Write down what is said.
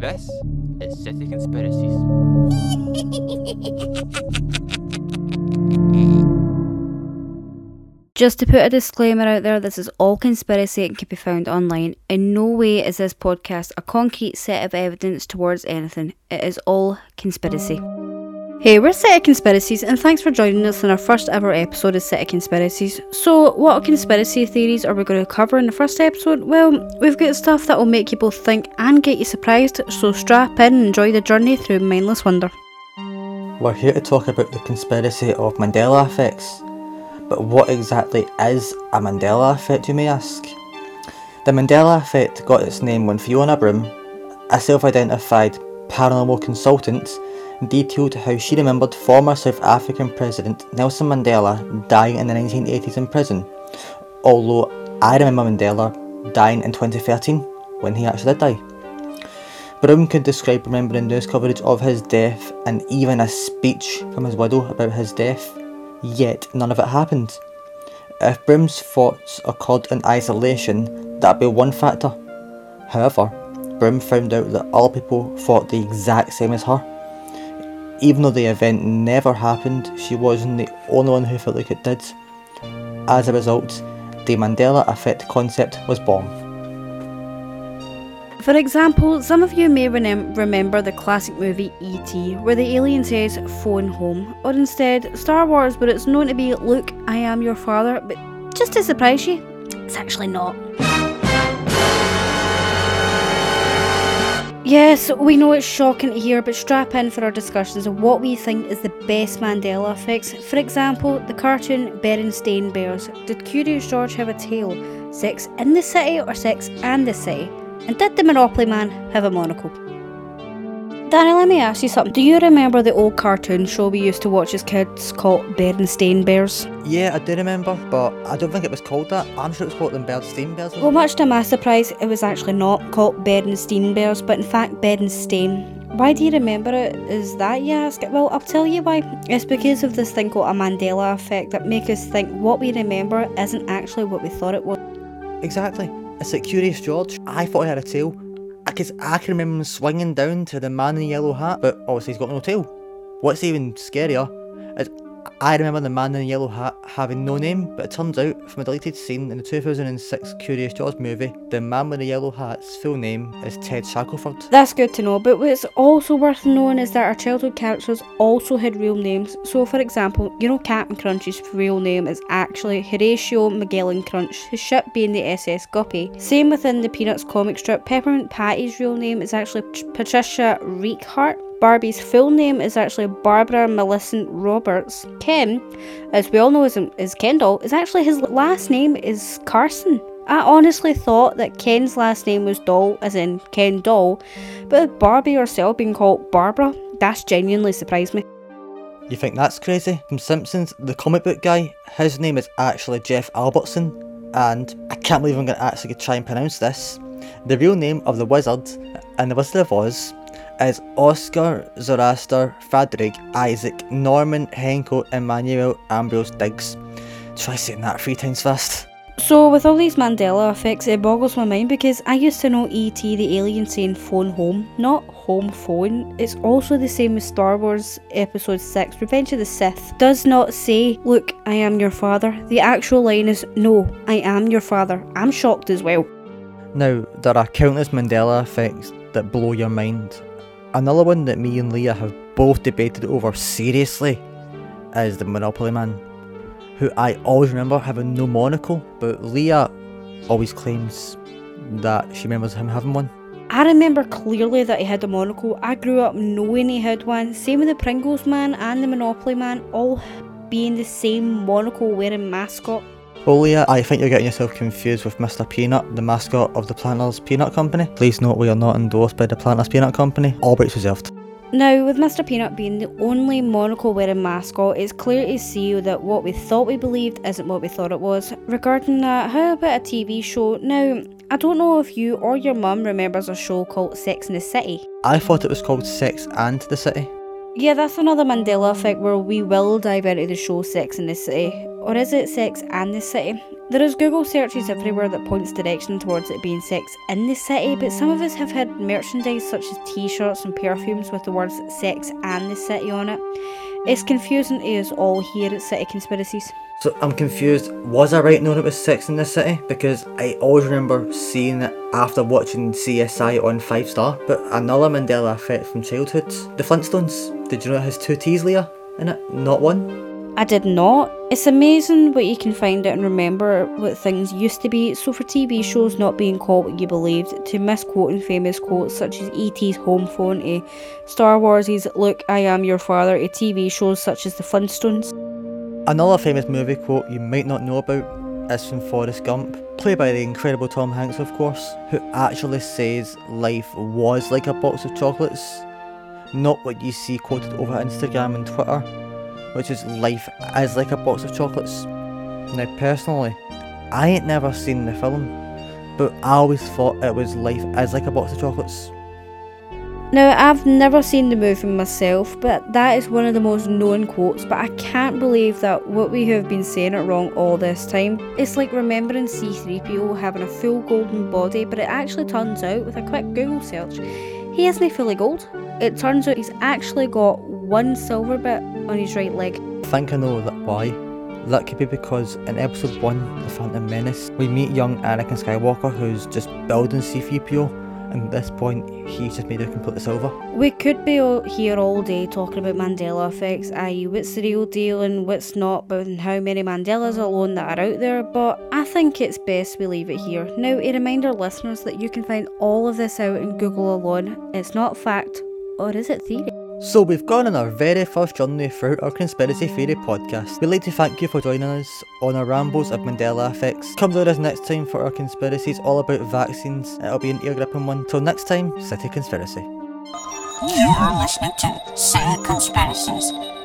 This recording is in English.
This is City Conspiracies. Just to put a disclaimer out there, this is all conspiracy and can be found online. In no way is this podcast a concrete set of evidence towards anything. It is all conspiracy. Hey, we're City Conspiracies, and thanks for joining us in our first ever episode of City Conspiracies. So, what conspiracy theories are we going to cover in the first episode? Well, we've got stuff that will make you both think and get you surprised, so strap in and enjoy the journey through mindless wonder. We're here to talk about the conspiracy of Mandela effects. But what exactly is a Mandela effect, you may ask? The Mandela effect got its name when Fiona Broome, a self identified paranormal consultant, detailed how she remembered former South African President Nelson Mandela dying in the 1980s in prison. Although I remember Mandela dying in 2013 when he actually did die. Broome could describe remembering news coverage of his death and even a speech from his widow about his death, yet none of it happened. If Broome's thoughts occurred in isolation, that'd be one factor. However, Broome found out that all people thought the exact same as her. Even though the event never happened, she wasn't the only one who felt like it did. As a result, the Mandela effect concept was born. For example, some of you may renem- remember the classic movie E.T., where the alien says, phone home, or instead, Star Wars, where it's known to be, Luke, I am your father, but just to surprise you, it's actually not. Yes, we know it's shocking to hear, but strap in for our discussions of what we think is the best Mandela effects. For example, the cartoon Berenstain Bears. Did Curious George have a tail? Sex in the city or sex and the city? And did the Monopoly Man have a monocle? Danny, let me ask you something. Do you remember the old cartoon show we used to watch as kids called Berenstain Bears? Yeah, I do remember, but I don't think it was called that. I'm sure it was called them Bernstein Bears. Well, much to my surprise, it was actually not called Berenstain Bears, but in fact Berenstain. Why do you remember it? Is that, you ask? Well, I'll tell you why. It's because of this thing called a Mandela effect that makes us think what we remember isn't actually what we thought it was. Exactly. It's like Curious George. I thought he had a tail. Because I can remember him swinging down to the man in the yellow hat, but obviously he's got no tail. What's even scarier is I remember the man in the yellow hat having no name, but it turns out from a deleted scene in the 2006 Curious George movie, the man with the yellow hat's full name is Ted Shackelford. That's good to know, but what's also worth knowing is that our childhood characters also had real names. So, for example, you know Captain Crunch's real name is actually Horatio Magellan Crunch, his ship being the SS Guppy. Same within the Peanuts comic strip, Peppermint Patty's real name is actually Patricia Reichardt. Barbie's full name is actually Barbara Millicent Roberts. Ken, as we all know is, is Kendall, is actually his last name is Carson. I honestly thought that Ken's last name was Doll, as in Ken Doll, but Barbie herself being called Barbara, that's genuinely surprised me. You think that's crazy? From Simpsons, the comic book guy, his name is actually Jeff Albertson, and I can't believe I'm going to actually try and pronounce this. The real name of the wizard in the Wizard of Oz is Oscar Zoroaster Frederick Isaac Norman Henko Emmanuel Ambrose Diggs. Try saying that three times fast. So, with all these Mandela effects, it boggles my mind because I used to know E.T. the alien saying phone home, not home phone. It's also the same with Star Wars Episode 6 Revenge of the Sith. Does not say, Look, I am your father. The actual line is, No, I am your father. I'm shocked as well. Now, there are countless Mandela effects that blow your mind. Another one that me and Leah have both debated over seriously is the Monopoly Man, who I always remember having no monocle, but Leah always claims that she remembers him having one. I remember clearly that he had a monocle. I grew up knowing he had one. Same with the Pringles Man and the Monopoly Man, all being the same monocle wearing mascot. Oh well, I think you're getting yourself confused with Mr. Peanut, the mascot of the Planters Peanut Company. Please note we are not endorsed by the Planters Peanut Company. All rights reserved. Now, with Mr. Peanut being the only monocle wearing mascot, it's clear to see that what we thought we believed isn't what we thought it was. Regarding that, how about a TV show? Now, I don't know if you or your mum remembers a show called Sex in the City. I thought it was called Sex and the City. Yeah, that's another Mandela effect where we will dive into the show Sex in the City. Or is it Sex and the City? There is Google searches everywhere that points direction towards it being sex in the city, but some of us have had merchandise such as t-shirts and perfumes with the words sex and the city on it. It's confusing to us all here at City Conspiracies. So I'm confused. Was I right knowing it was six in the City? Because I always remember seeing it after watching CSI on Five Star. But another Mandela effect from childhood. The Flintstones. Did you know it has two T's, Leah? In it, not one. I did not. It's amazing what you can find out and remember what things used to be. So, for TV shows not being called what you believed, to misquoting famous quotes such as E.T.'s home phone, to Star Wars' Look, I Am Your Father, eh, to TV shows such as The Flintstones. Another famous movie quote you might not know about is from Forrest Gump, played by the incredible Tom Hanks, of course, who actually says life was like a box of chocolates, not what you see quoted over Instagram and Twitter which is Life is Like a Box of Chocolates. Now, personally, I ain't never seen the film, but I always thought it was Life is Like a Box of Chocolates. Now, I've never seen the movie myself, but that is one of the most known quotes. But I can't believe that what we have been saying it wrong all this time. It's like remembering C3PO having a full golden body, but it actually turns out, with a quick Google search, he isn't fully gold. It turns out he's actually got one silver bit on his right leg. I think I know that why. That could be because in episode 1, The Phantom Menace, we meet young Anakin Skywalker who's just building C3PO and at this point he's just made it completely silver. We could be here all day talking about Mandela effects, i.e. what's the real deal and what's not, but how many Mandelas alone that are out there, but I think it's best we leave it here. Now, a reminder listeners that you can find all of this out in Google alone. It's not fact, or is it theory? So we've gone on our very first journey through our Conspiracy Theory podcast. We'd like to thank you for joining us on our rambles of Mandela effects. Come join us next time for our conspiracies all about vaccines. It'll be an ear gripping one. Till next time, City Conspiracy. You are listening to City Conspiracies.